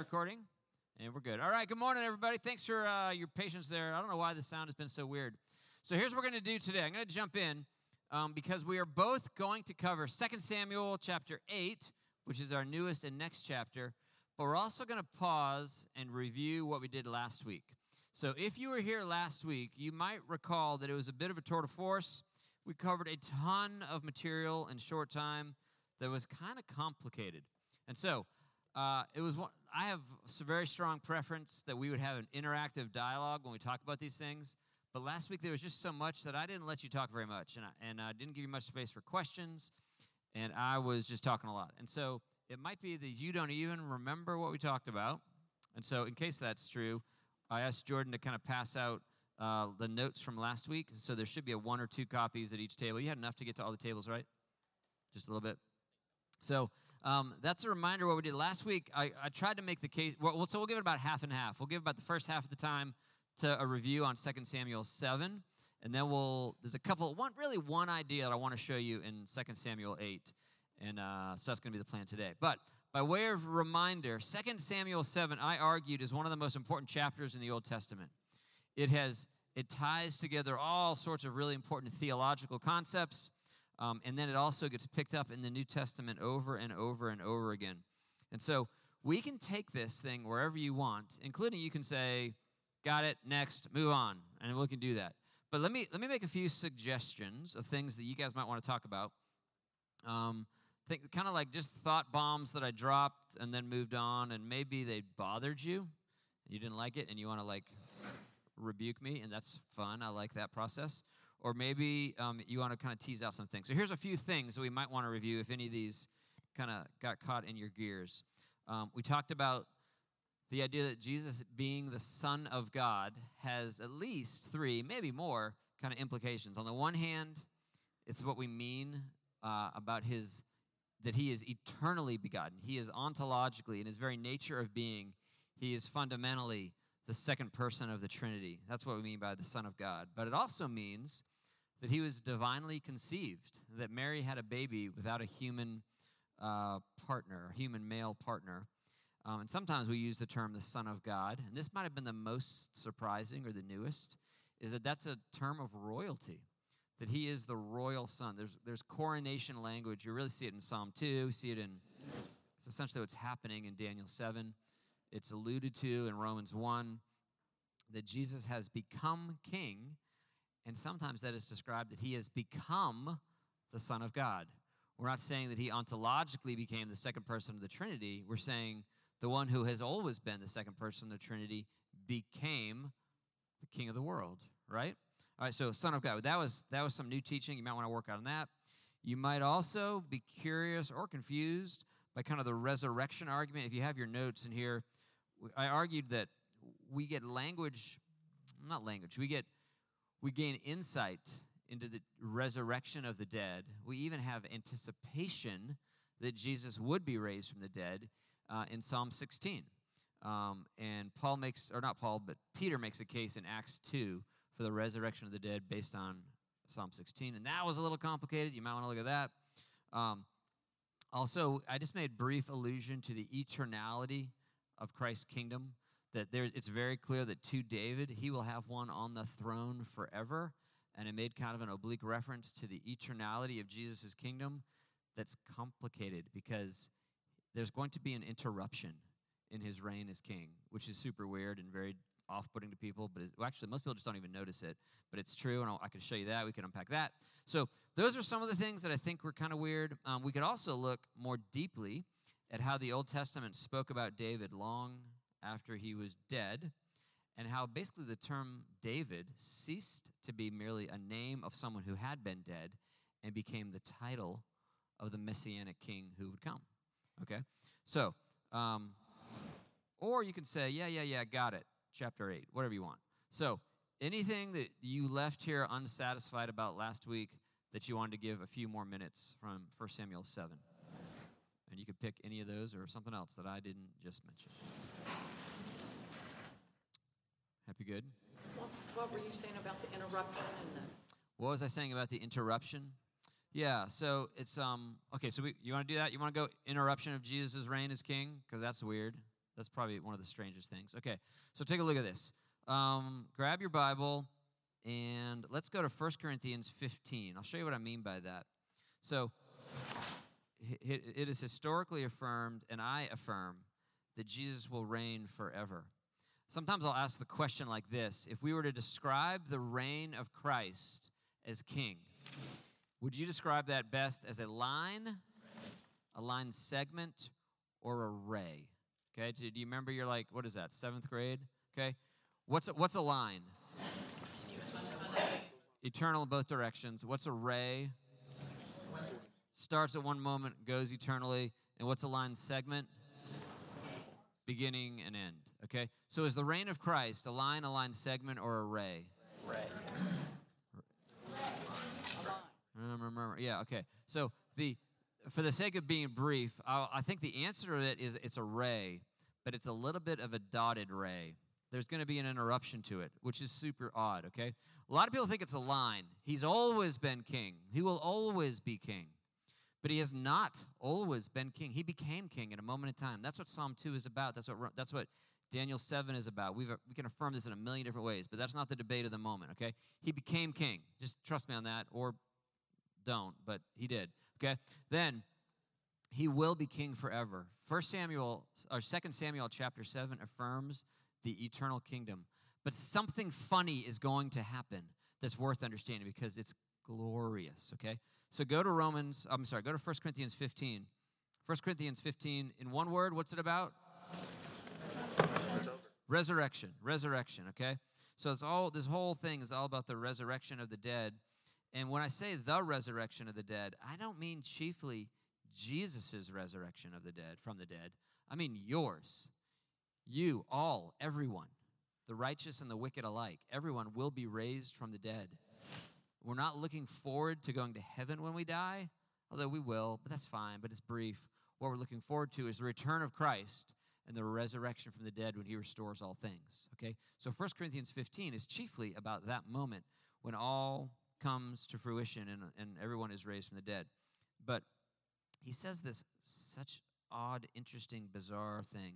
recording? And we're good. All right, good morning, everybody. Thanks for uh, your patience there. I don't know why the sound has been so weird. So here's what we're going to do today. I'm going to jump in um, because we are both going to cover 2 Samuel chapter 8, which is our newest and next chapter, but we're also going to pause and review what we did last week. So if you were here last week, you might recall that it was a bit of a tour de force. We covered a ton of material in short time that was kind of complicated. And so uh, it was one, I have a very strong preference that we would have an interactive dialogue when we talk about these things. But last week there was just so much that I didn't let you talk very much, and I, and I didn't give you much space for questions, and I was just talking a lot. And so it might be that you don't even remember what we talked about. And so, in case that's true, I asked Jordan to kind of pass out uh, the notes from last week. So there should be a one or two copies at each table. You had enough to get to all the tables, right? Just a little bit. So um, that's a reminder what we did last week. I, I tried to make the case. Well, so we'll give it about half and half. We'll give about the first half of the time to a review on 2 Samuel 7. And then we'll, there's a couple, one, really one idea that I want to show you in 2 Samuel 8. And uh, so that's going to be the plan today. But by way of reminder, 2 Samuel 7, I argued, is one of the most important chapters in the Old Testament. It has, it ties together all sorts of really important theological concepts um, and then it also gets picked up in the New Testament over and over and over again. And so we can take this thing wherever you want, including you can say, got it, next, move on, and we can do that. But let me let me make a few suggestions of things that you guys might want to talk about. Um, think kind of like just thought bombs that I dropped and then moved on, and maybe they bothered you, and you didn't like it, and you want to like rebuke me, and that's fun. I like that process or maybe um, you want to kind of tease out some things. So here's a few things that we might want to review if any of these kind of got caught in your gears. Um, we talked about the idea that Jesus being the Son of God has at least three, maybe more, kind of implications. On the one hand, it's what we mean uh, about his that he is eternally begotten. He is ontologically, in his very nature of being, he is fundamentally the second person of the Trinity. That's what we mean by the Son of God. But it also means that he was divinely conceived, that Mary had a baby without a human uh, partner, a human male partner. Um, and sometimes we use the term the Son of God, and this might have been the most surprising or the newest, is that that's a term of royalty, that he is the royal son. There's, there's coronation language. You really see it in Psalm 2, you see it in, it's essentially what's happening in Daniel 7. It's alluded to in Romans 1 that Jesus has become king and sometimes that is described that he has become the Son of God. We're not saying that he ontologically became the second person of the Trinity. We're saying the one who has always been the second person of the Trinity became the King of the world, right? All right, so Son of God. That was that was some new teaching. You might want to work on that. You might also be curious or confused by kind of the resurrection argument. If you have your notes in here, I argued that we get language, not language, we get we gain insight into the resurrection of the dead. We even have anticipation that Jesus would be raised from the dead uh, in Psalm 16. Um, and Paul makes, or not Paul, but Peter makes a case in Acts 2 for the resurrection of the dead based on Psalm 16. And that was a little complicated. You might want to look at that. Um, also, I just made brief allusion to the eternality of Christ's kingdom that there, it's very clear that to David, he will have one on the throne forever. And it made kind of an oblique reference to the eternality of Jesus' kingdom that's complicated because there's going to be an interruption in his reign as king, which is super weird and very off putting to people. But well, actually, most people just don't even notice it. But it's true, and I'll, i can show you that. We can unpack that. So, those are some of the things that I think were kind of weird. Um, we could also look more deeply at how the Old Testament spoke about David long after he was dead, and how basically the term David ceased to be merely a name of someone who had been dead and became the title of the messianic king who would come. Okay? So, um, or you can say, yeah, yeah, yeah, got it. Chapter 8, whatever you want. So, anything that you left here unsatisfied about last week that you wanted to give a few more minutes from 1 Samuel 7? And you could pick any of those or something else that I didn't just mention. Happy good? What, what were you saying about the interruption and the? What was I saying about the interruption? Yeah, so it's um okay. So we, you want to do that? You want to go interruption of Jesus' reign as king because that's weird. That's probably one of the strangest things. Okay, so take a look at this. Um, grab your Bible and let's go to 1 Corinthians 15. I'll show you what I mean by that. So, it, is historically affirmed, and I affirm, that Jesus will reign forever. Sometimes I'll ask the question like this If we were to describe the reign of Christ as king, would you describe that best as a line, a line segment, or a ray? Okay, do you remember you're like, what is that, seventh grade? Okay, what's a, what's a line? Eternal in both directions. What's a ray? Starts at one moment, goes eternally. And what's a line segment? Beginning and end. Okay? So is the reign of Christ a line, a line segment, or a ray? Ray. Remember, yeah, okay. So the for the sake of being brief, I'll, I think the answer to it is it's a ray, but it's a little bit of a dotted ray. There's going to be an interruption to it, which is super odd, okay? A lot of people think it's a line. He's always been king. He will always be king. But he has not always been king. He became king at a moment in time. That's what Psalm 2 is about. That's what, that's what Daniel 7 is about. We've, we can affirm this in a million different ways, but that's not the debate of the moment, okay? He became king. Just trust me on that, or don't, but he did, okay? Then he will be king forever. First Samuel, or Second Samuel chapter 7 affirms the eternal kingdom. But something funny is going to happen that's worth understanding because it's glorious, okay? So go to Romans, I'm sorry, go to 1 Corinthians 15. 1 Corinthians 15, in one word, what's it about? Resurrection, resurrection, okay? So it's all, this whole thing is all about the resurrection of the dead. And when I say the resurrection of the dead, I don't mean chiefly Jesus' resurrection of the dead, from the dead. I mean yours. You, all, everyone, the righteous and the wicked alike, everyone will be raised from the dead. We're not looking forward to going to heaven when we die, although we will, but that's fine, but it's brief. What we're looking forward to is the return of Christ and the resurrection from the dead when he restores all things. Okay? So 1 Corinthians 15 is chiefly about that moment when all comes to fruition and, and everyone is raised from the dead. But he says this such odd, interesting, bizarre thing.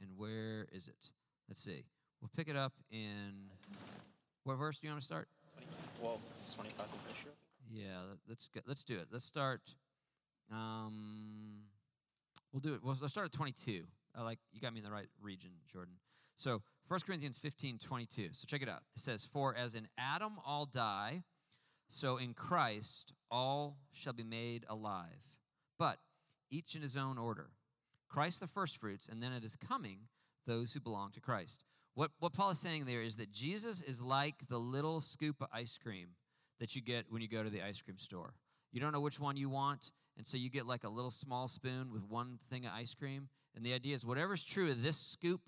And where is it? Let's see. We'll pick it up in. What verse do you want to start? Well, it's 25 in Fisher. Yeah, let's get, let's do it. Let's start. Um, we'll do it. Well, let's start at 22. I like you got me in the right region, Jordan. So 1 Corinthians 15, 22. So check it out. It says, For as in Adam all die, so in Christ all shall be made alive. But each in his own order. Christ the firstfruits, and then it is coming those who belong to Christ. What, what Paul is saying there is that Jesus is like the little scoop of ice cream that you get when you go to the ice cream store. You don't know which one you want, and so you get like a little small spoon with one thing of ice cream. And the idea is whatever's true of this scoop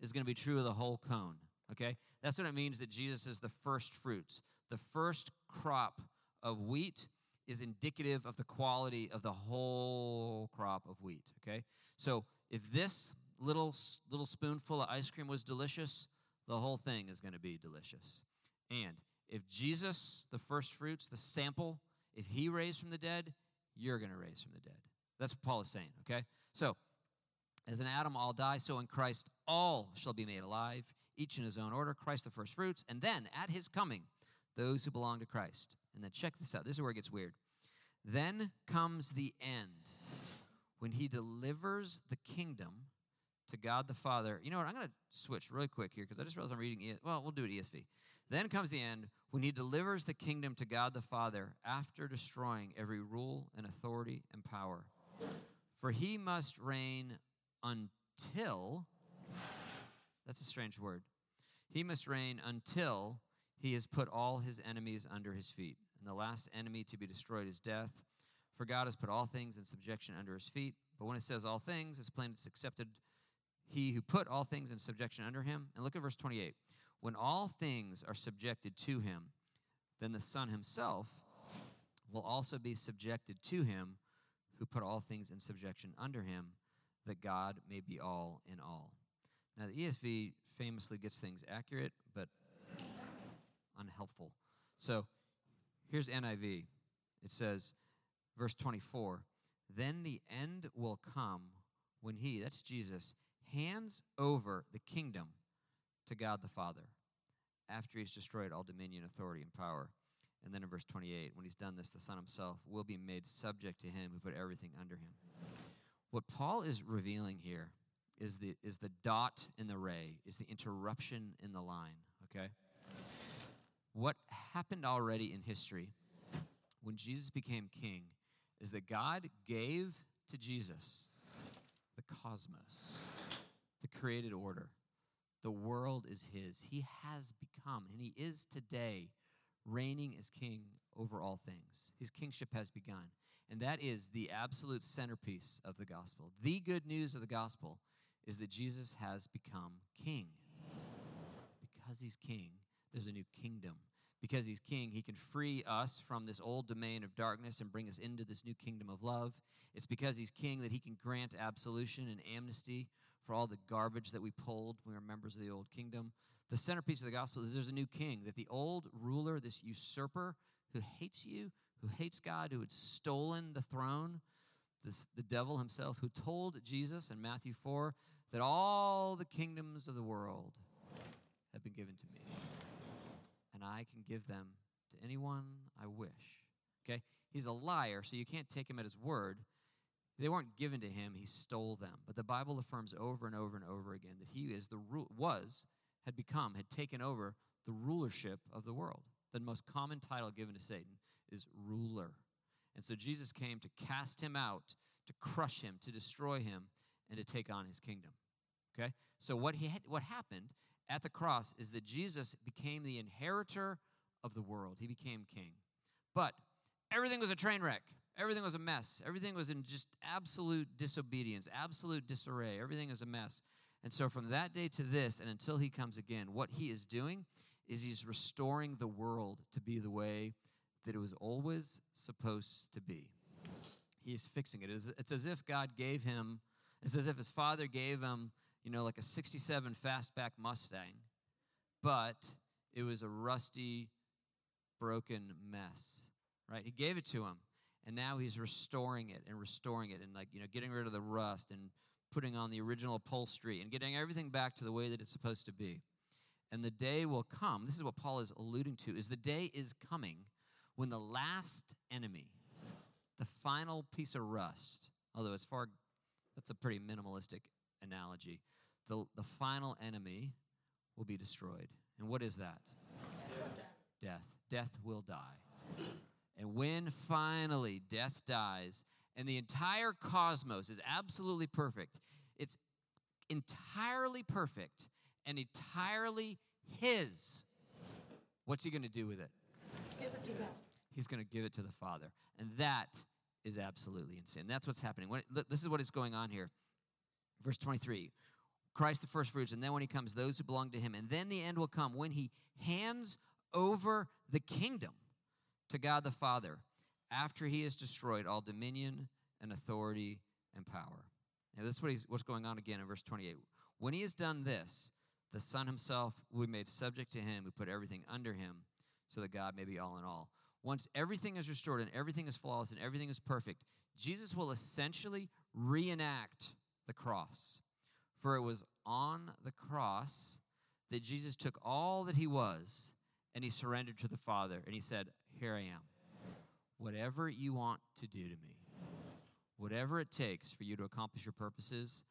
is going to be true of the whole cone. Okay? That's what it means that Jesus is the first fruits. The first crop of wheat is indicative of the quality of the whole crop of wheat. Okay? So if this little little spoonful of ice cream was delicious, the whole thing is going to be delicious. And if Jesus, the first fruits, the sample, if he raised from the dead, you're going to raise from the dead. That's what Paul is saying, okay? So, as in Adam all die, so in Christ all shall be made alive, each in his own order, Christ the first fruits, and then at his coming, those who belong to Christ. And then check this out. This is where it gets weird. Then comes the end when he delivers the kingdom to God the Father. You know what? I'm going to switch really quick here because I just realized I'm reading. ES- well, we'll do it ESV. Then comes the end when he delivers the kingdom to God the Father after destroying every rule and authority and power. For he must reign until, that's a strange word. He must reign until he has put all his enemies under his feet. And the last enemy to be destroyed is death. For God has put all things in subjection under his feet. But when it says all things, it's plain it's accepted he who put all things in subjection under him. And look at verse 28. When all things are subjected to him, then the Son himself will also be subjected to him who put all things in subjection under him, that God may be all in all. Now, the ESV famously gets things accurate, but unhelpful. So here's NIV. It says, verse 24, then the end will come when he, that's Jesus, hands over the kingdom to God the Father after he's destroyed all dominion, authority, and power. And then in verse 28, when he's done this, the Son himself will be made subject to him who put everything under him. What Paul is revealing here is the, is the dot in the ray, is the interruption in the line, okay? What happened already in history when Jesus became king is that God gave to Jesus the cosmos, the created order. The world is his. He has become, and he is today, reigning as king over all things. His kingship has begun. And that is the absolute centerpiece of the gospel. The good news of the gospel is that Jesus has become king. Because he's king, there's a new kingdom. Because he's king, he can free us from this old domain of darkness and bring us into this new kingdom of love. It's because he's king that he can grant absolution and amnesty for all the garbage that we pulled we were members of the old kingdom. The centerpiece of the gospel is there's a new king, that the old ruler, this usurper who hates you, who hates God, who had stolen the throne, this, the devil himself, who told Jesus in Matthew 4 that all the kingdoms of the world have been given to me, and I can give them to anyone I wish. Okay? He's a liar, so you can't take him at his word. They weren't given to him, he stole them. But the Bible affirms over and over and over again that he is the was, had become, had taken over the rulership of the world. The most common title given to Satan is ruler. And so Jesus came to cast him out, to crush him, to destroy him, and to take on his kingdom. Okay? So what he had, what happened at the cross is that Jesus became the inheritor of the world. He became king. But everything was a train wreck. Everything was a mess. Everything was in just absolute disobedience, absolute disarray. Everything is a mess. And so, from that day to this, and until he comes again, what he is doing is he's restoring the world to be the way that it was always supposed to be. He's fixing it. It's as if God gave him, it's as if his father gave him, you know, like a 67 fastback Mustang, but it was a rusty, broken mess, right? He gave it to him and now he's restoring it and restoring it and like you know getting rid of the rust and putting on the original upholstery and getting everything back to the way that it's supposed to be. And the day will come this is what paul is alluding to is the day is coming when the last enemy the final piece of rust although it's far that's a pretty minimalistic analogy the, the final enemy will be destroyed. And what is that? Death. Death. Will die and when finally death dies and the entire cosmos is absolutely perfect, it's entirely perfect and entirely His, what's He going to do with it? Give it to God. He's going to give it to the Father. And that is absolutely insane. That's what's happening. this is what is going on here. Verse 23 Christ the first fruits, and then when he comes, those who belong to him. And then the end will come when he hands over the kingdom to God the Father after he has destroyed all dominion and authority and power. Now, that's what what's going on again in verse 28. When he has done this, the Son himself will be made subject to him who put everything under him, so that God may be all in all. Once everything is restored and everything is flawless and everything is perfect, Jesus will essentially reenact the cross. For it was on the cross that Jesus took all that he was and he surrendered to the Father and he said, Here I am. Whatever you want to do to me, whatever it takes for you to accomplish your purposes,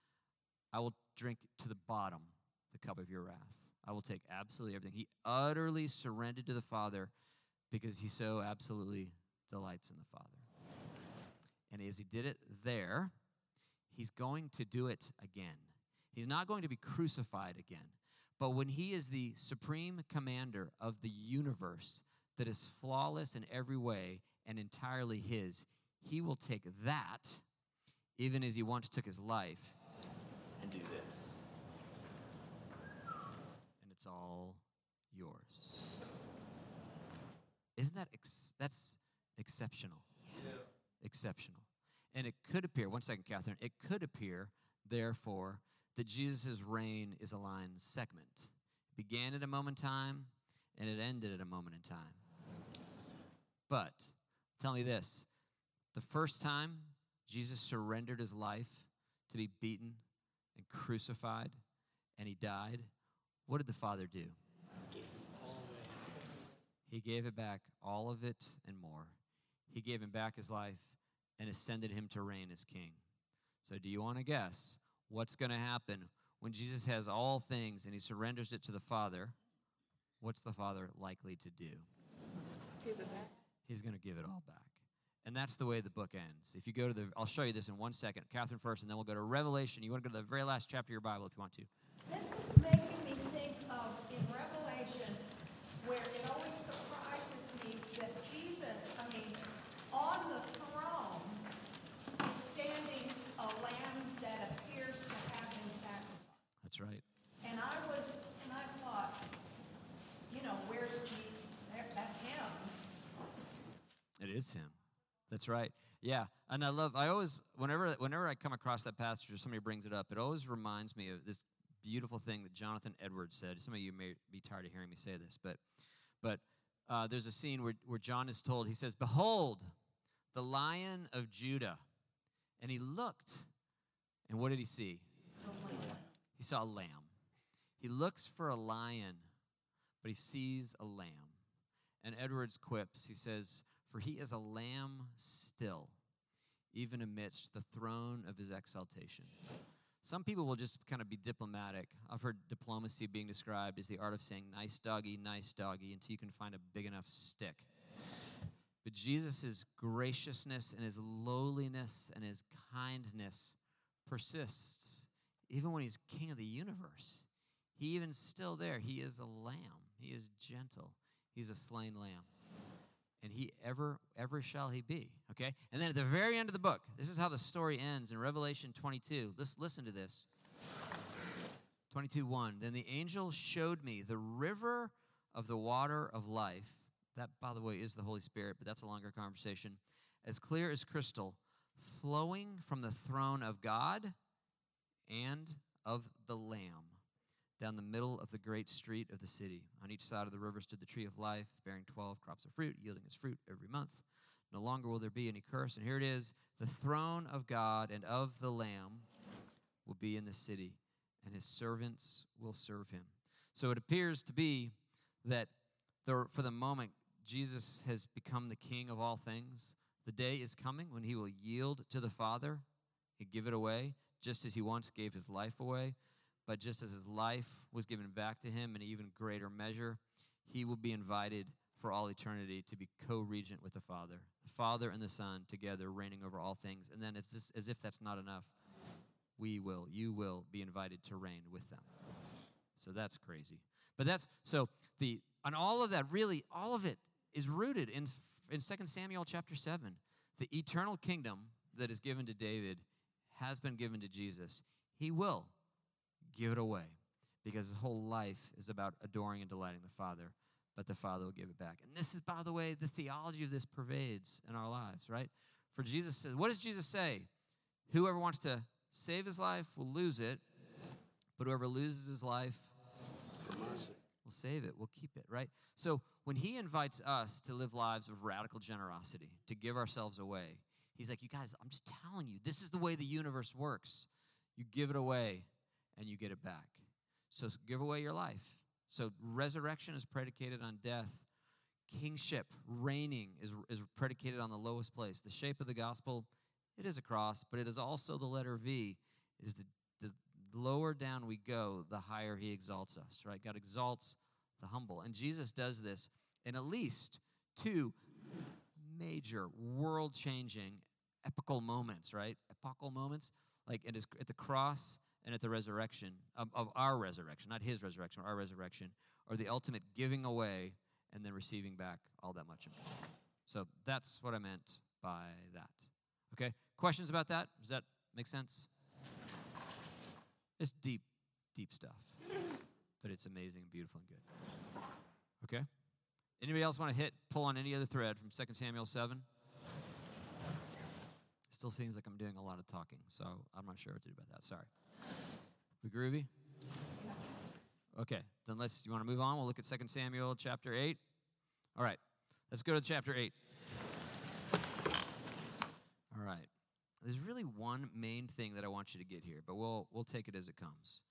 I will drink to the bottom the cup of your wrath. I will take absolutely everything. He utterly surrendered to the Father because he so absolutely delights in the Father. And as he did it there, he's going to do it again. He's not going to be crucified again. But when he is the supreme commander of the universe that is flawless in every way and entirely his, he will take that, even as he once took his life, and do this. And it's all yours. Isn't that ex- that's exceptional? Yeah. Exceptional. And it could appear, one second, Catherine, it could appear, therefore, that Jesus' reign is a line segment. It began at a moment in time and it ended at a moment in time. But tell me this the first time Jesus surrendered his life to be beaten and crucified and he died, what did the Father do? He gave it back, all of it and more. He gave him back his life and ascended him to reign as king. So, do you want to guess what's going to happen when Jesus has all things and he surrenders it to the Father? What's the Father likely to do? Give it back. He's going to give it all back. And that's the way the book ends. If you go to the, I'll show you this in one second. Catherine first, and then we'll go to Revelation. You want to go to the very last chapter of your Bible if you want to. This is making me think of in Revelation where it always surprises me that Jesus, I mean, on the throne is standing a lamb that appears to have been sacrificed. That's right. And I was, and I thought, you know, where's Jesus? There, that's him. It is him. That's right. Yeah, and I love. I always, whenever, whenever I come across that passage or somebody brings it up, it always reminds me of this beautiful thing that Jonathan Edwards said. Some of you may be tired of hearing me say this, but, but uh, there's a scene where, where John is told. He says, "Behold, the Lion of Judah," and he looked, and what did he see? He saw a lamb. He looks for a lion, but he sees a lamb. And Edwards quips, he says, For he is a lamb still, even amidst the throne of his exaltation. Some people will just kind of be diplomatic. I've heard diplomacy being described as the art of saying nice doggy, nice doggy, until you can find a big enough stick. But Jesus' graciousness and his lowliness and his kindness persists even when he's king of the universe. He even still there. He is a lamb. He is gentle. He's a slain lamb. And he ever, ever shall he be. Okay? And then at the very end of the book, this is how the story ends in Revelation 22. Let's listen to this. 22 1. Then the angel showed me the river of the water of life. That, by the way, is the Holy Spirit, but that's a longer conversation. As clear as crystal, flowing from the throne of God and of the Lamb down the middle of the great street of the city. On each side of the river stood the tree of life, bearing 12 crops of fruit, yielding its fruit every month. No longer will there be any curse. And here it is the throne of God and of the Lamb will be in the city, and his servants will serve him. So it appears to be that for the moment, Jesus has become the king of all things. The day is coming when he will yield to the Father he give it away, just as he once gave his life away. But just as his life was given back to him in even greater measure, he will be invited for all eternity to be co regent with the Father. The Father and the Son together reigning over all things. And then, it's just, as if that's not enough, we will, you will be invited to reign with them. So that's crazy. But that's, so the, and all of that, really, all of it is rooted in, in 2 Samuel chapter 7. The eternal kingdom that is given to David has been given to Jesus. He will give it away because his whole life is about adoring and delighting the Father, but the Father will give it back. And this is, by the way, the theology of this pervades in our lives, right? For Jesus says, what does Jesus say? Whoever wants to save his life will lose it, but whoever loses his life will save it, will keep it, right? So when he invites us to live lives of radical generosity, to give ourselves away, he's like, you guys, I'm just telling you, this is the way the universe works. You give it away and you get it back. So give away your life. So resurrection is predicated on death. Kingship, reigning, is, is predicated on the lowest place. The shape of the gospel, it is a cross, but it is also the letter V. It is the, the lower down we go, the higher he exalts us, right? God exalts the humble. And Jesus does this in at least two major, world changing, epical moments, right? Epochal moments, like it is at the cross and at the resurrection of, of our resurrection, not his resurrection, our resurrection, or the ultimate giving away and then receiving back all that much. of it. So that's what I meant by that. Okay? Questions about that? Does that make sense? It's deep, deep stuff. But it's amazing and beautiful and good. Okay? Anybody else want to hit, pull on any other thread from 2 Samuel 7? Still seems like I'm doing a lot of talking, so I'm not sure what to do about that. Sorry. We groovy? Okay, then let's, you want to move on? We'll look at 2 Samuel chapter 8. All right, let's go to chapter 8. All right. there's really one main thing that I want you to get here, but we'll we'll take it as it comes.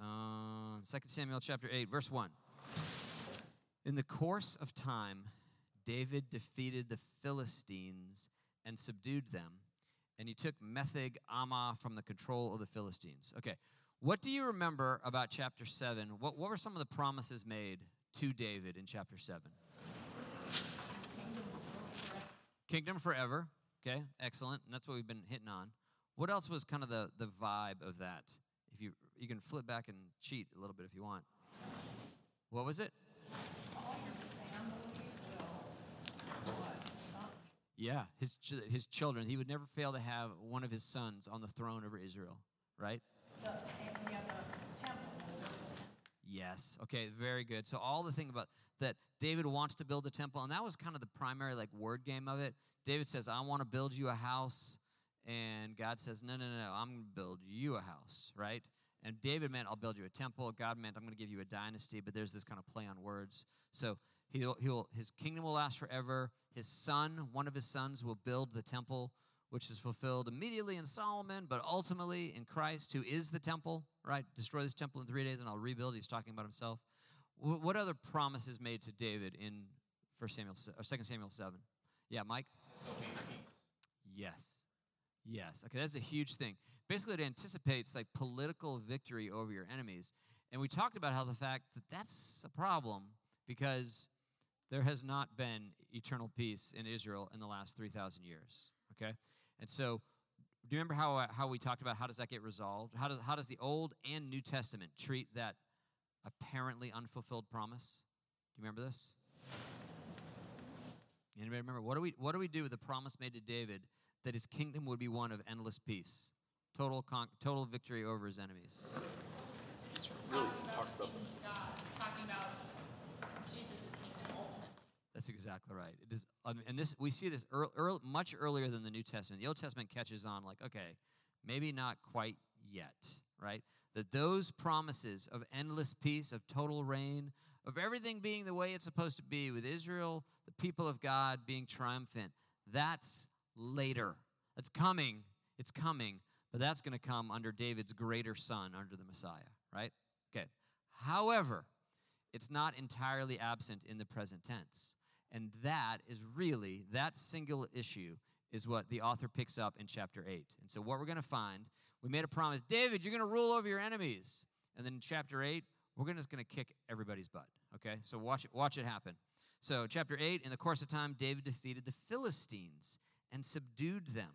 Uh, 2 Samuel chapter 8, verse 1. In the course of time, David defeated the Philistines and subdued them, and he took Metheg Ammah from the control of the Philistines. Okay, what do you remember about chapter 7? What, what were some of the promises made to David in chapter 7? Kingdom forever. Okay, excellent. And that's what we've been hitting on. What else was kind of the, the vibe of that? If you you can flip back and cheat a little bit if you want. What was it? All your family will, what, some- Yeah, his his children. He would never fail to have one of his sons on the throne over Israel, right? the. Yes. Okay, very good. So all the thing about that David wants to build a temple and that was kind of the primary like word game of it. David says, "I want to build you a house." And God says, "No, no, no, no. I'm going to build you a house," right? And David meant, "I'll build you a temple." God meant, "I'm going to give you a dynasty." But there's this kind of play on words. So he'll, he'll his kingdom will last forever. His son, one of his sons, will build the temple, which is fulfilled immediately in Solomon, but ultimately in Christ, who is the temple. Right? Destroy this temple in three days, and I'll rebuild. He's talking about himself. What other promises made to David in First Samuel or Second Samuel seven? Yeah, Mike. Yes. Yes. Okay, that's a huge thing. Basically, it anticipates like political victory over your enemies. And we talked about how the fact that that's a problem because there has not been eternal peace in Israel in the last 3,000 years. Okay? And so, do you remember how, uh, how we talked about how does that get resolved? How does, how does the Old and New Testament treat that apparently unfulfilled promise? Do you remember this? Anybody remember what do we what do we do with the promise made to David that his kingdom would be one of endless peace, total con- total victory over his enemies? It's really talked about Jesus' kingdom ultimately. That's exactly right. It is, and this we see this earl, earl, much earlier than the New Testament. The Old Testament catches on, like, okay, maybe not quite yet, right? That those promises of endless peace, of total reign, of everything being the way it's supposed to be, with Israel, the people of God being triumphant, that's later. That's coming. It's coming, but that's going to come under David's greater son, under the Messiah, right? Okay. However, it's not entirely absent in the present tense. And that is really, that single issue is what the author picks up in chapter 8. And so, what we're going to find, we made a promise David, you're going to rule over your enemies. And then in chapter 8, we're just going to kick everybody's butt. Okay? So, watch it, watch it happen. So, chapter 8, in the course of time, David defeated the Philistines and subdued them.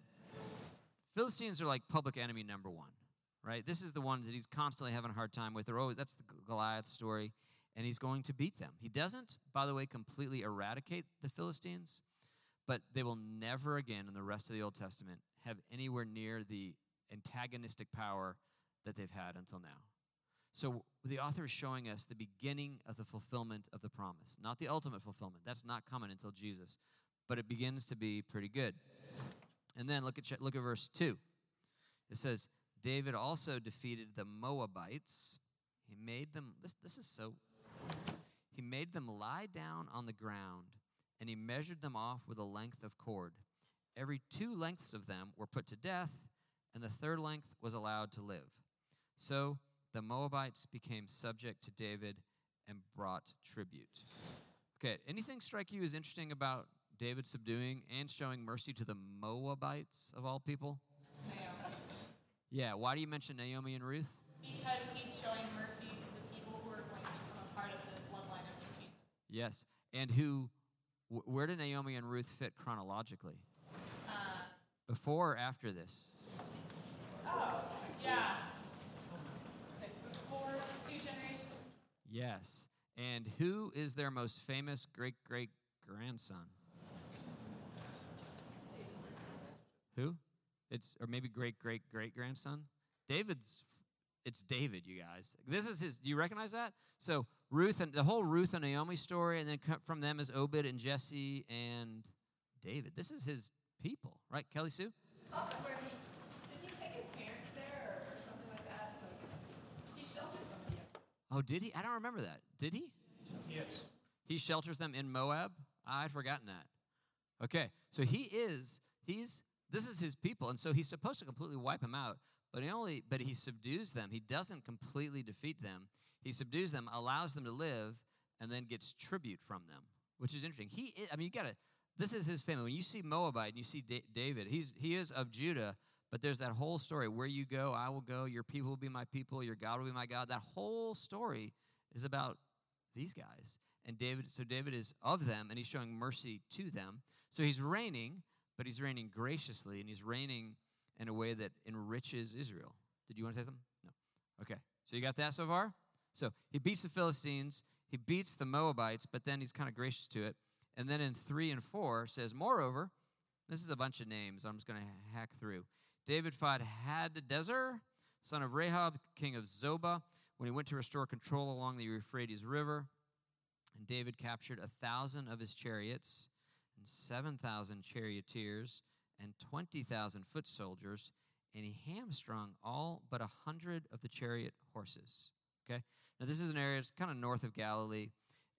Philistines are like public enemy number one, right? This is the ones that he's constantly having a hard time with. They're always, that's the Goliath story, and he's going to beat them. He doesn't, by the way, completely eradicate the Philistines, but they will never again in the rest of the Old Testament have anywhere near the antagonistic power that they've had until now. So the author is showing us the beginning of the fulfillment of the promise, not the ultimate fulfillment. That's not coming until Jesus, but it begins to be pretty good. And then look at look at verse 2. It says, David also defeated the Moabites. He made them this this is so he made them lie down on the ground and he measured them off with a length of cord. Every two lengths of them were put to death, and the third length was allowed to live. So the Moabites became subject to David and brought tribute. Okay, anything strike you as interesting about David subduing and showing mercy to the Moabites of all people? Naomi. Yeah, why do you mention Naomi and Ruth? Because he's showing mercy to the people who are going to become a part of the bloodline of Jesus. Yes. And who, where do Naomi and Ruth fit chronologically? Uh. Before or after this? Oh, yeah. Before two generations. Yes. And who is their most famous great great grandson? Who? It's or maybe great great great grandson? David's it's David, you guys. This is his do you recognize that? So Ruth and the whole Ruth and Naomi story, and then from them is Obed and Jesse and David. This is his people, right, Kelly Sue? It's also where he, didn't he take his parents there or, or something like that? Like, he sheltered somebody. Oh, did he? I don't remember that. Did he? Yes. He shelters them in Moab. I'd forgotten that. Okay, so he is, he's this is his people, and so he's supposed to completely wipe them out. But he only, but he subdues them. He doesn't completely defeat them. He subdues them, allows them to live, and then gets tribute from them, which is interesting. He, i- mean, you got to. This is his family. When you see Moabite and you see da- David, he's he is of Judah, but there's that whole story. Where you go, I will go. Your people will be my people. Your God will be my God. That whole story is about these guys. And David, so David is of them, and he's showing mercy to them. So he's reigning, but he's reigning graciously, and he's reigning in a way that enriches Israel. Did you want to say something? No. Okay. So you got that so far? So he beats the Philistines, he beats the Moabites, but then he's kind of gracious to it. And then in three and four says, Moreover, this is a bunch of names. I'm just going to hack through. David fought Hadadezer, son of Rehob, king of Zobah, when he went to restore control along the Euphrates River. And David captured a thousand of his chariots and 7,000 charioteers and 20,000 foot soldiers, and he hamstrung all but a hundred of the chariot horses. Okay? Now, this is an area, it's kind of north of Galilee,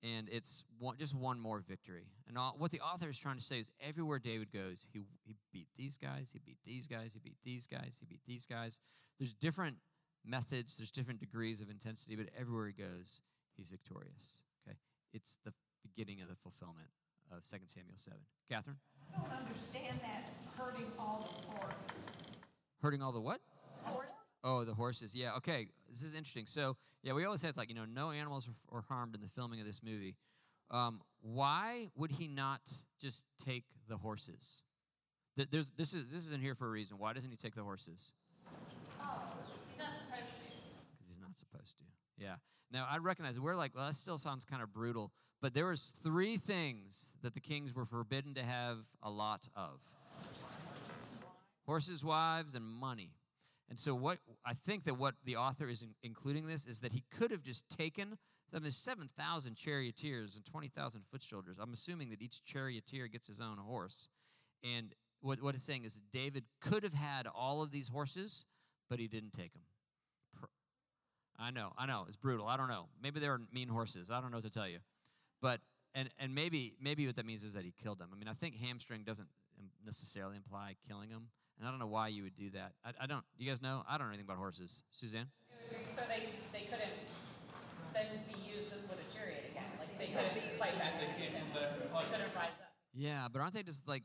and it's one, just one more victory. And all, what the author is trying to say is everywhere David goes, he, he beat these guys, he beat these guys, he beat these guys, he beat these guys. There's different methods, there's different degrees of intensity, but everywhere he goes, he's victorious. Okay? It's the beginning of the fulfillment of 2 Samuel 7. Catherine? I don't understand that hurting all those horses. Hurting all the what? Horse, Oh, the horses. Yeah. Okay. This is interesting. So, yeah, we always had like you know no animals were, were harmed in the filming of this movie. Um, why would he not just take the horses? Th- There's, this is this is in here for a reason. Why doesn't he take the horses? Oh, he's not supposed to. Because he's not supposed to. Yeah. Now I recognize we're like, well, that still sounds kind of brutal. But there was three things that the kings were forbidden to have a lot of: horses, wives, and money. And so, what I think that what the author is in, including this is that he could have just taken. I mean, seven thousand charioteers and twenty thousand foot soldiers. I'm assuming that each charioteer gets his own horse, and what what it's saying is David could have had all of these horses, but he didn't take them. I know, I know, it's brutal. I don't know. Maybe they were mean horses. I don't know what to tell you, but and and maybe maybe what that means is that he killed them. I mean, I think hamstring doesn't necessarily imply killing them, and I don't know why you would do that. I, I don't. You guys know? I don't know anything about horses. Suzanne? Was so they, they couldn't then be used with a chariot again. Like they couldn't fight back. They couldn't rise up. Yeah, but aren't they just like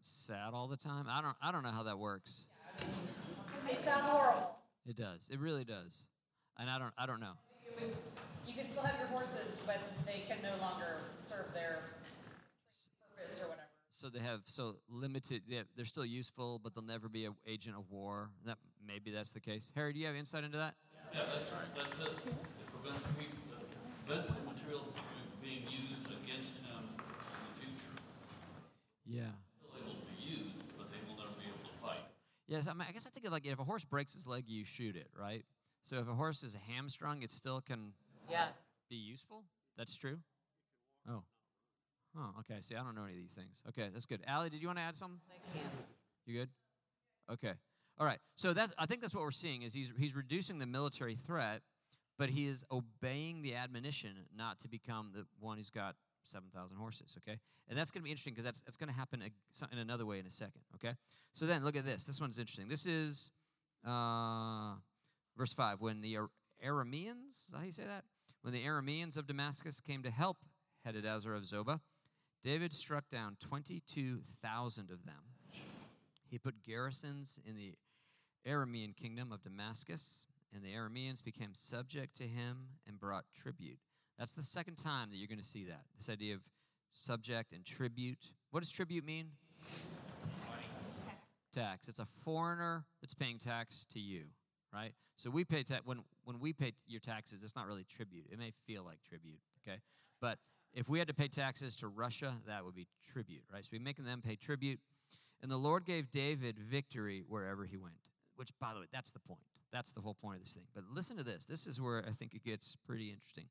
sad all the time? I don't. I don't know how that works. It sounds horrible. It does. It really does. And I don't. I don't know. It was you can still have your horses, but they can no longer serve their purpose or whatever. So they have so limited. They have, they're still useful, but they'll never be an agent of war. That maybe that's the case. Harry, do you have insight into that? Yeah, that's, that's it. It prevents, me- uh, prevents the material from being used against him in the future. Yeah. Still able to be used, but they will never be able to fight. Yes, I, mean, I guess I think of like if a horse breaks his leg, you shoot it, right? So if a horse is hamstrung, it still can Yes. be useful. That's true. Oh. Oh, okay. See, I don't know any of these things. Okay, that's good. Allie, did you want to add something? I can. You good? Okay. All right. So that's I think that's what we're seeing is he's he's reducing the military threat, but he is obeying the admonition not to become the one who's got seven thousand horses. Okay, and that's going to be interesting because that's that's going to happen in another way in a second. Okay. So then look at this. This one's interesting. This is uh, verse five. When the Arameans, how you say that? When the Arameans of Damascus came to help Hadadezer of Zobah, David struck down twenty-two thousand of them. He put garrisons in the Aramean kingdom of Damascus, and the Arameans became subject to him and brought tribute. That's the second time that you're going to see that. This idea of subject and tribute. What does tribute mean? Tax. It's a foreigner that's paying tax to you, right? So we pay tax when when we pay your taxes. It's not really tribute. It may feel like tribute, okay? But if we had to pay taxes to Russia, that would be tribute, right? So we're making them pay tribute. And the Lord gave David victory wherever he went, which, by the way, that's the point. That's the whole point of this thing. But listen to this. This is where I think it gets pretty interesting.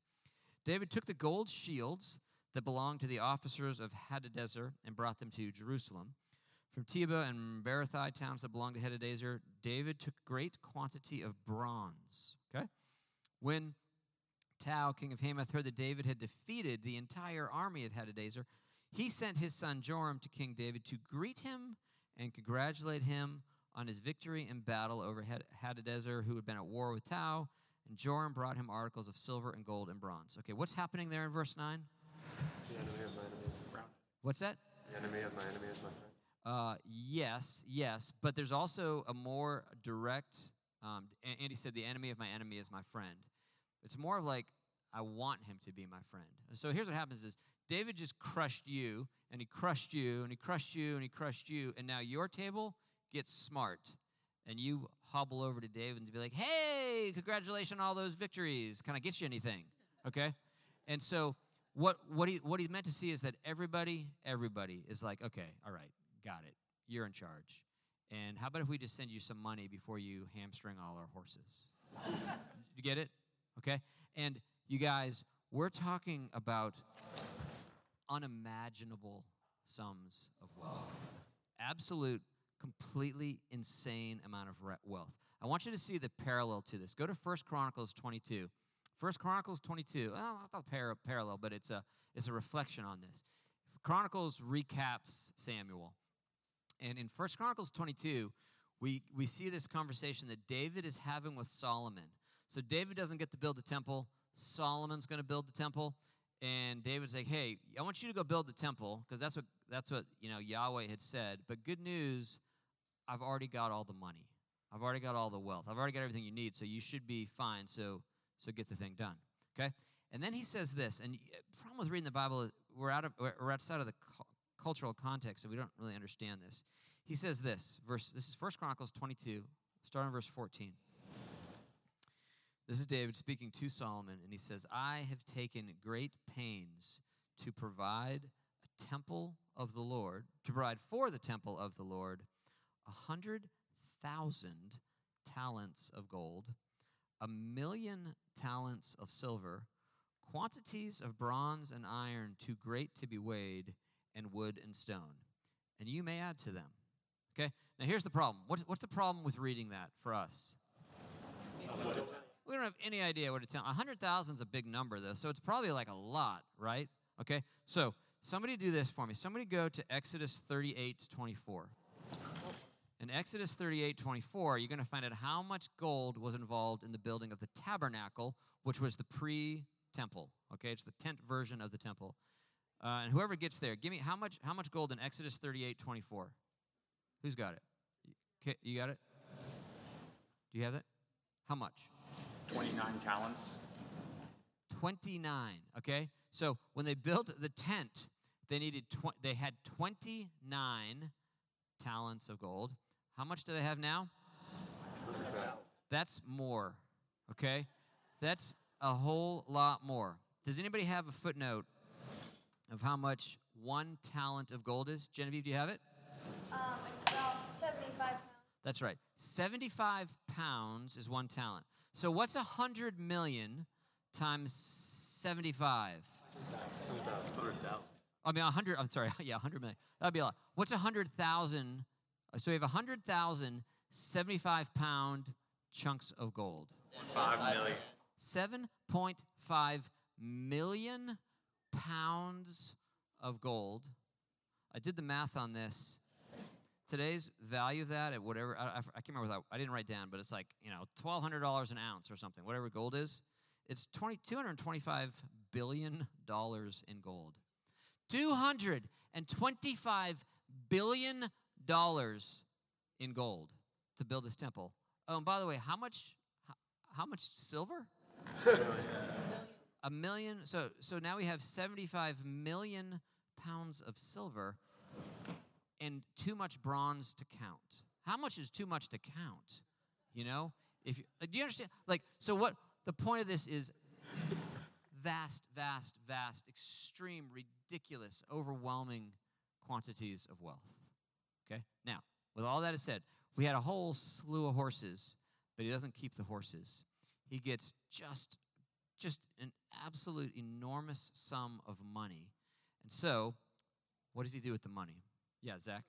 David took the gold shields that belonged to the officers of Hadadezer and brought them to Jerusalem. From Tebah and Berothai, towns that belonged to Hadadezer, David took great quantity of bronze. Okay? When Tou, king of Hamath, heard that David had defeated the entire army of Hadadezer, he sent his son Joram to King David to greet him and congratulate him on his victory in battle over Had- Hadadezer, who had been at war with Tou. And Joram brought him articles of silver and gold and bronze. Okay, what's happening there in verse 9? The enemy of my enemy is my friend. What's that? The enemy of my enemy is my friend. Uh, yes, yes, but there's also a more direct. Um, Andy said, "The enemy of my enemy is my friend." It's more of like I want him to be my friend. So here's what happens: is David just crushed you, and he crushed you, and he crushed you, and he crushed you, and now your table gets smart, and you hobble over to David and be like, "Hey, congratulations on all those victories." Can I get you anything? Okay, and so what what he what he meant to see is that everybody everybody is like, okay, all right, got it. You're in charge. And how about if we just send you some money before you hamstring all our horses? you get it? Okay? And you guys, we're talking about unimaginable sums of wealth. Absolute, completely insane amount of wealth. I want you to see the parallel to this. Go to 1 Chronicles 22. 1 Chronicles 22. Well, not par- parallel, but it's a, it's a reflection on this. Chronicles recaps Samuel. And in 1 Chronicles 22, we, we see this conversation that David is having with Solomon. So David doesn't get to build the temple, Solomon's going to build the temple. And David's like, hey, I want you to go build the temple, because that's what, that's what you know, Yahweh had said. But good news, I've already got all the money. I've already got all the wealth. I've already got everything you need, so you should be fine. So, so get the thing done. Okay? And then he says this, and uh, the problem with reading the Bible, we're out of we're outside of the cu- cultural context, so we don't really understand this. He says this, verse. This is First Chronicles 22, starting verse 14. This is David speaking to Solomon, and he says, "I have taken great pains to provide a temple of the Lord, to provide for the temple of the Lord, a hundred thousand talents of gold, a million talents of silver." quantities of bronze and iron too great to be weighed, and wood and stone. And you may add to them. Okay? Now here's the problem. What's, what's the problem with reading that for us? We don't have any idea what it tells. 100,000 is a big number, though, so it's probably like a lot, right? Okay? So somebody do this for me. Somebody go to Exodus 38 to 24. In Exodus 38 24, you're going to find out how much gold was involved in the building of the tabernacle, which was the pre temple. Okay, it's the tent version of the temple. Uh, and whoever gets there, give me how much how much gold in Exodus 38 24? Who's got it? You got it? Do you have it? How much? 29 talents. 29 okay so when they built the tent they needed tw- they had 29 talents of gold how much do they have now that's more okay that's a whole lot more does anybody have a footnote of how much one talent of gold is genevieve do you have it Um, it's about 75 pounds. That's right. 75 pounds is one talent. So what's 100 million times 75? 100,000. I mean, 100, I'm sorry, yeah, 100 million. That'd be a lot. What's 100,000? Uh, so we have 100,000 75 pound chunks of gold. 5 million. 7.5 million pounds of gold. I did the math on this. Today's value of that at whatever, I, I, I can't remember, what I, I didn't write down, but it's like, you know, $1,200 an ounce or something, whatever gold is. It's 20, $225 billion in gold. $225 billion in gold to build this temple. Oh, and by the way, how much, how, much silver? a million. So, so now we have 75 million pounds of silver and too much bronze to count. How much is too much to count? You know, if you, do you understand? Like, so what the point of this is? Vast, vast, vast, extreme, ridiculous, overwhelming quantities of wealth. Okay. Now, with all that said, we had a whole slew of horses, but he doesn't keep the horses. He gets just, just an absolute enormous sum of money, and so, what does he do with the money? Yeah, Zach.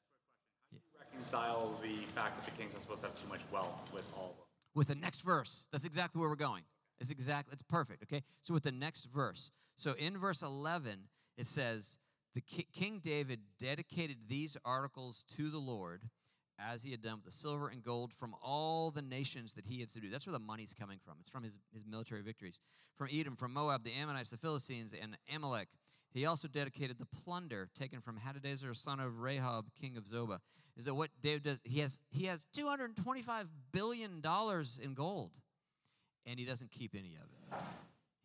Reconcile the fact that the king's not supposed to have too much wealth with all of them. with the next verse. That's exactly where we're going. It's exactly it's perfect, okay? So with the next verse. So in verse 11 it says the ki- King David dedicated these articles to the Lord as he had done with the silver and gold from all the nations that he had subdued. That's where the money's coming from. It's from his, his military victories. From Edom, from Moab, the Ammonites, the Philistines, and Amalek. He also dedicated the plunder taken from Hadadezer, son of Rehob, king of Zobah. Is that what David does? He has, he has $225 billion in gold, and he doesn't keep any of it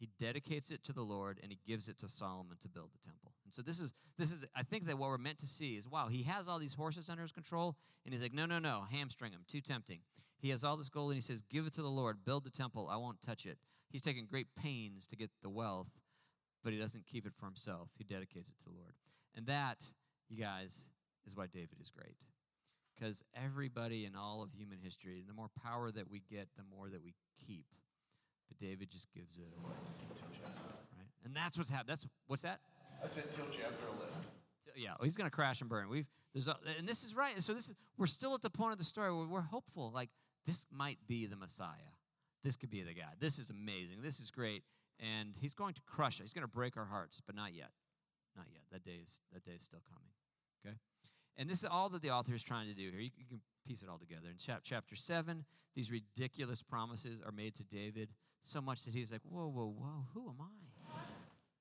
he dedicates it to the lord and he gives it to solomon to build the temple. And so this is this is i think that what we're meant to see is wow he has all these horses under his control and he's like no no no hamstring him too tempting. He has all this gold and he says give it to the lord build the temple i won't touch it. He's taking great pains to get the wealth but he doesn't keep it for himself. He dedicates it to the lord. And that you guys is why david is great. Because everybody in all of human history and the more power that we get the more that we keep but David just gives it away. Right? And that's what's happening. That's what's that? I said till chapter 11. Yeah, oh, he's going to crash and burn. We've there's a, and this is right. So this is we're still at the point of the story where we're hopeful. Like this might be the Messiah. This could be the guy. This is amazing. This is great. And he's going to crush it. He's going to break our hearts, but not yet. Not yet. That day is that day is still coming. Okay. And this is all that the author is trying to do here. You, can piece it all together. In chap- chapter 7, these ridiculous promises are made to David so much that he's like, whoa, whoa, whoa, who am I?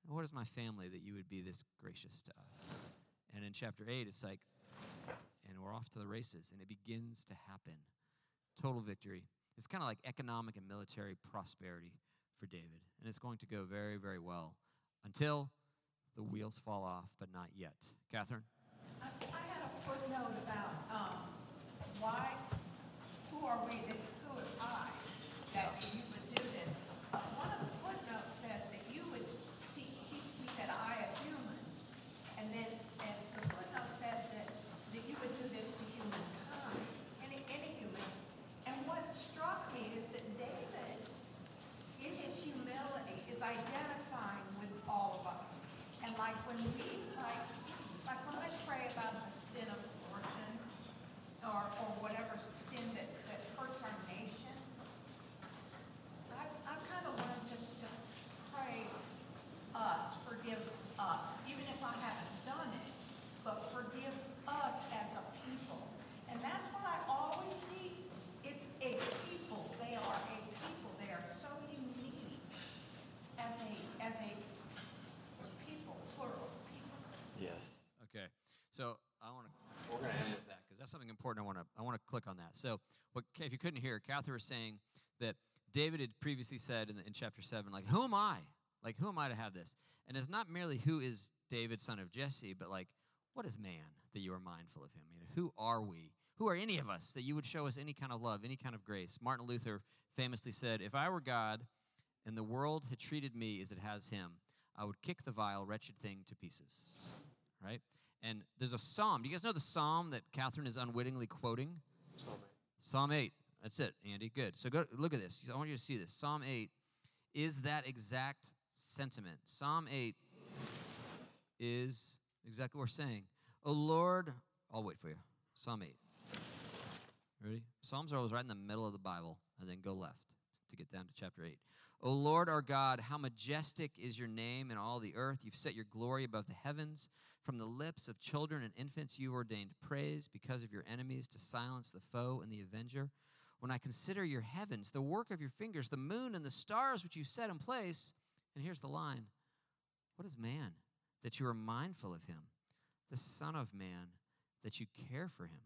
What is my family that you would be this gracious to us? And in chapter 8, it's like, and we're off to the races, and it begins to happen. Total victory. It's kind of like economic and military prosperity for David. And it's going to go very, very well until the wheels fall off, but not yet. Catherine? Footnote about, um, why, who are we, that, who am I, that you would do this? Uh, one of the footnotes says that you would, see, he, he said, I, a human. And then, and the footnote said that, that you would do this to humankind, any, any human. And what struck me is that David, in his humility, is identifying with all of us. And like when we, like, like when I pray about the sin of abortion, or, or whatever sin that, that hurts our nation, I, I kind of learned just to pray us, forgive us, even if I haven't done it, but forgive us as a people. And that's what I always see. It's a people. They are a people. They are so unique as a, as a people, plural, people. Yes. Okay, so I want to we're going to end with that because that's something important. I want to I want to click on that. So, what if you couldn't hear, Catherine was saying that David had previously said in, the, in chapter seven, like, "Who am I? Like, who am I to have this?" And it's not merely who is David, son of Jesse, but like, what is man that you are mindful of him? You know, who are we? Who are any of us that you would show us any kind of love, any kind of grace? Martin Luther famously said, "If I were God, and the world had treated me as it has him, I would kick the vile, wretched thing to pieces." Right? And there's a psalm. Do you guys know the psalm that Catherine is unwittingly quoting? Psalm Psalm 8. That's it, Andy. Good. So go look at this. I want you to see this. Psalm 8 is that exact sentiment. Psalm 8 is exactly what we're saying. Oh Lord, I'll wait for you. Psalm 8. Ready? Psalms are always right in the middle of the Bible, and then go left to get down to chapter 8. O Lord our God, how majestic is your name in all the earth. You've set your glory above the heavens. From the lips of children and infants, you ordained praise because of your enemies to silence the foe and the avenger. When I consider your heavens, the work of your fingers, the moon and the stars which you set in place, and here's the line What is man that you are mindful of him? The Son of Man that you care for him.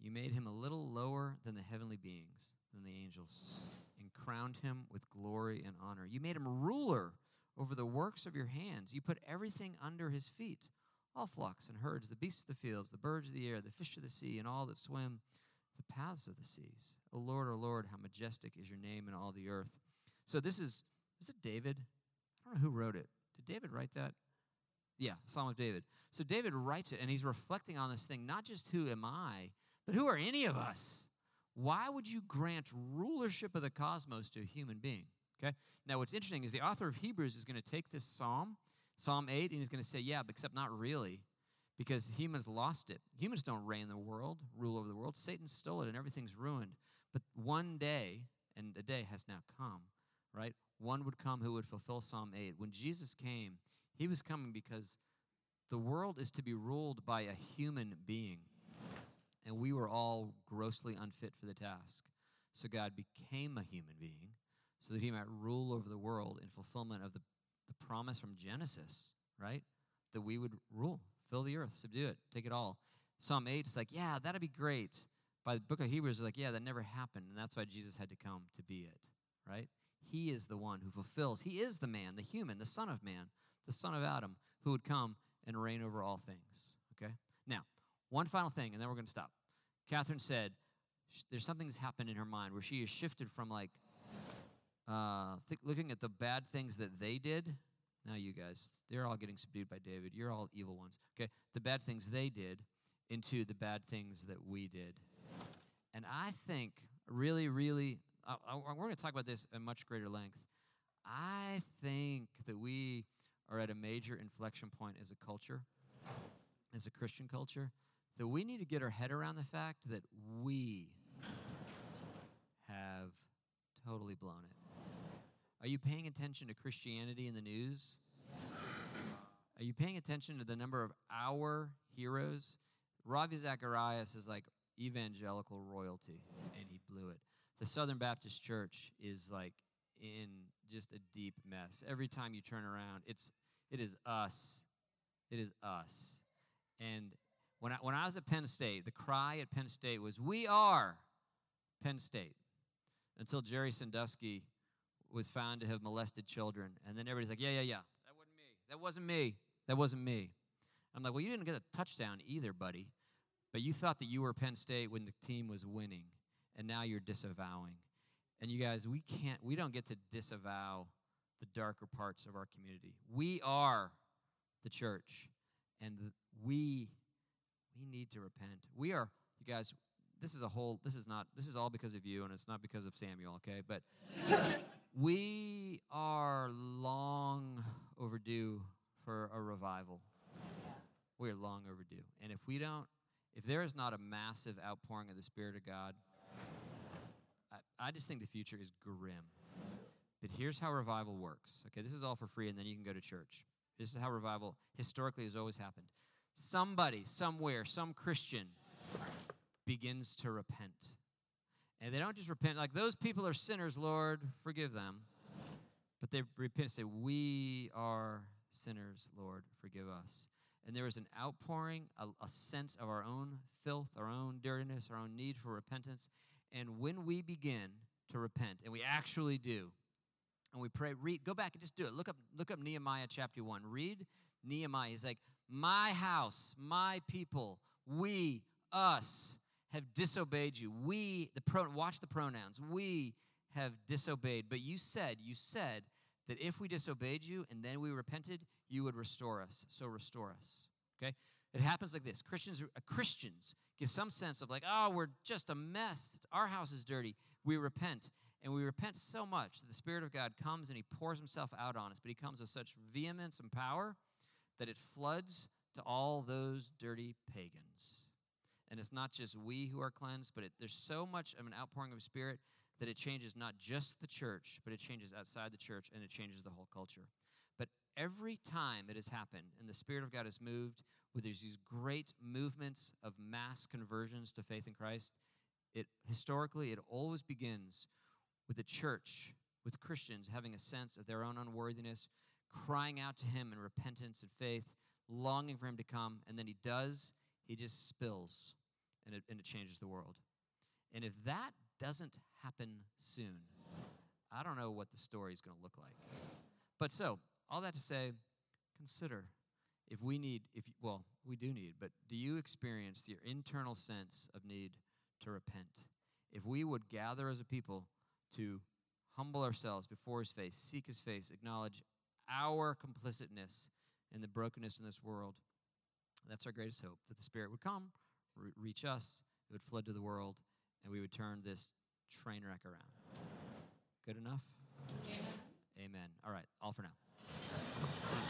You made him a little lower than the heavenly beings, than the angels, and crowned him with glory and honor. You made him ruler over the works of your hands. You put everything under his feet all flocks and herds, the beasts of the fields, the birds of the air, the fish of the sea, and all that swim the paths of the seas. O Lord, O Lord, how majestic is your name in all the earth. So this is, is it David? I don't know who wrote it. Did David write that? Yeah, Psalm of David. So David writes it, and he's reflecting on this thing, not just who am I, but who are any of us? Why would you grant rulership of the cosmos to a human being? Okay? Now, what's interesting is the author of Hebrews is going to take this psalm, Psalm 8, and he's going to say, yeah, but except not really, because humans lost it. Humans don't reign the world, rule over the world. Satan stole it, and everything's ruined. But one day, and a day has now come, right? One would come who would fulfill Psalm 8. When Jesus came, he was coming because the world is to be ruled by a human being. And we were all grossly unfit for the task. So God became a human being so that he might rule over the world in fulfillment of the, the promise from Genesis, right? That we would rule, fill the earth, subdue it, take it all. Psalm 8 is like, yeah, that'd be great. By the book of Hebrews, like, yeah, that never happened. And that's why Jesus had to come to be it, right? He is the one who fulfills. He is the man, the human, the son of man, the son of Adam, who would come and reign over all things, okay? Now, one final thing, and then we're going to stop. Catherine said there's something that's happened in her mind where she has shifted from like uh, th- looking at the bad things that they did. Now, you guys, they're all getting subdued by David. You're all evil ones. Okay? The bad things they did into the bad things that we did. And I think, really, really, uh, uh, we're going to talk about this at much greater length. I think that we are at a major inflection point as a culture, as a Christian culture, that we need to get our head around the fact that we have totally blown it. Are you paying attention to Christianity in the news? Are you paying attention to the number of our heroes? Ravi Zacharias is like evangelical royalty, and he blew it. The Southern Baptist Church is like in just a deep mess. Every time you turn around, it's it is us. It is us. And when I, when I was at Penn State, the cry at Penn State was, "We are Penn State." Until Jerry Sandusky was found to have molested children, and then everybody's like, "Yeah, yeah, yeah, that wasn't me. That wasn't me. That wasn't me." I'm like, "Well, you didn't get a touchdown either, buddy, but you thought that you were Penn State when the team was winning, and now you're disavowing." And you guys, we can't, we don't get to disavow the darker parts of our community. We are the church, and we we need to repent. We are, you guys. This is a whole. This is not. This is all because of you, and it's not because of Samuel. Okay, but we are long overdue for a revival. We are long overdue, and if we don't, if there is not a massive outpouring of the Spirit of God, I, I just think the future is grim. But here's how revival works. Okay, this is all for free, and then you can go to church. This is how revival historically has always happened. Somebody, somewhere, some Christian begins to repent. And they don't just repent, like, those people are sinners, Lord, forgive them. But they repent and say, We are sinners, Lord, forgive us. And there is an outpouring, a, a sense of our own filth, our own dirtiness, our own need for repentance. And when we begin to repent, and we actually do, and we pray, read, go back and just do it. Look up, look up Nehemiah chapter one. Read Nehemiah. He's like, My house, my people, we, us, have disobeyed you. We, the pro, watch the pronouns. We have disobeyed. But you said, you said that if we disobeyed you and then we repented, you would restore us. So restore us. Okay? It happens like this. Christians, uh, Christians get some sense of like, oh, we're just a mess. Our house is dirty. We repent. And we repent so much that the Spirit of God comes and He pours Himself out on us, but He comes with such vehemence and power that it floods to all those dirty pagans. And it's not just we who are cleansed, but it, there's so much of an outpouring of Spirit that it changes not just the church, but it changes outside the church and it changes the whole culture. But every time it has happened and the Spirit of God has moved with there's these great movements of mass conversions to faith in Christ, it historically it always begins with the church, with Christians having a sense of their own unworthiness, crying out to Him in repentance and faith, longing for Him to come, and then He does, He just spills, and it, and it changes the world. And if that doesn't happen soon, I don't know what the story is going to look like. But so, all that to say, consider if we need, if well, we do need, but do you experience your internal sense of need to repent? If we would gather as a people to humble ourselves before His face, seek His face, acknowledge our complicitness in the brokenness in this world, that's our greatest hope that the Spirit would come, re- reach us, it would flood to the world, and we would turn this train wreck around. Good enough? Amen. Amen. All right, all for now.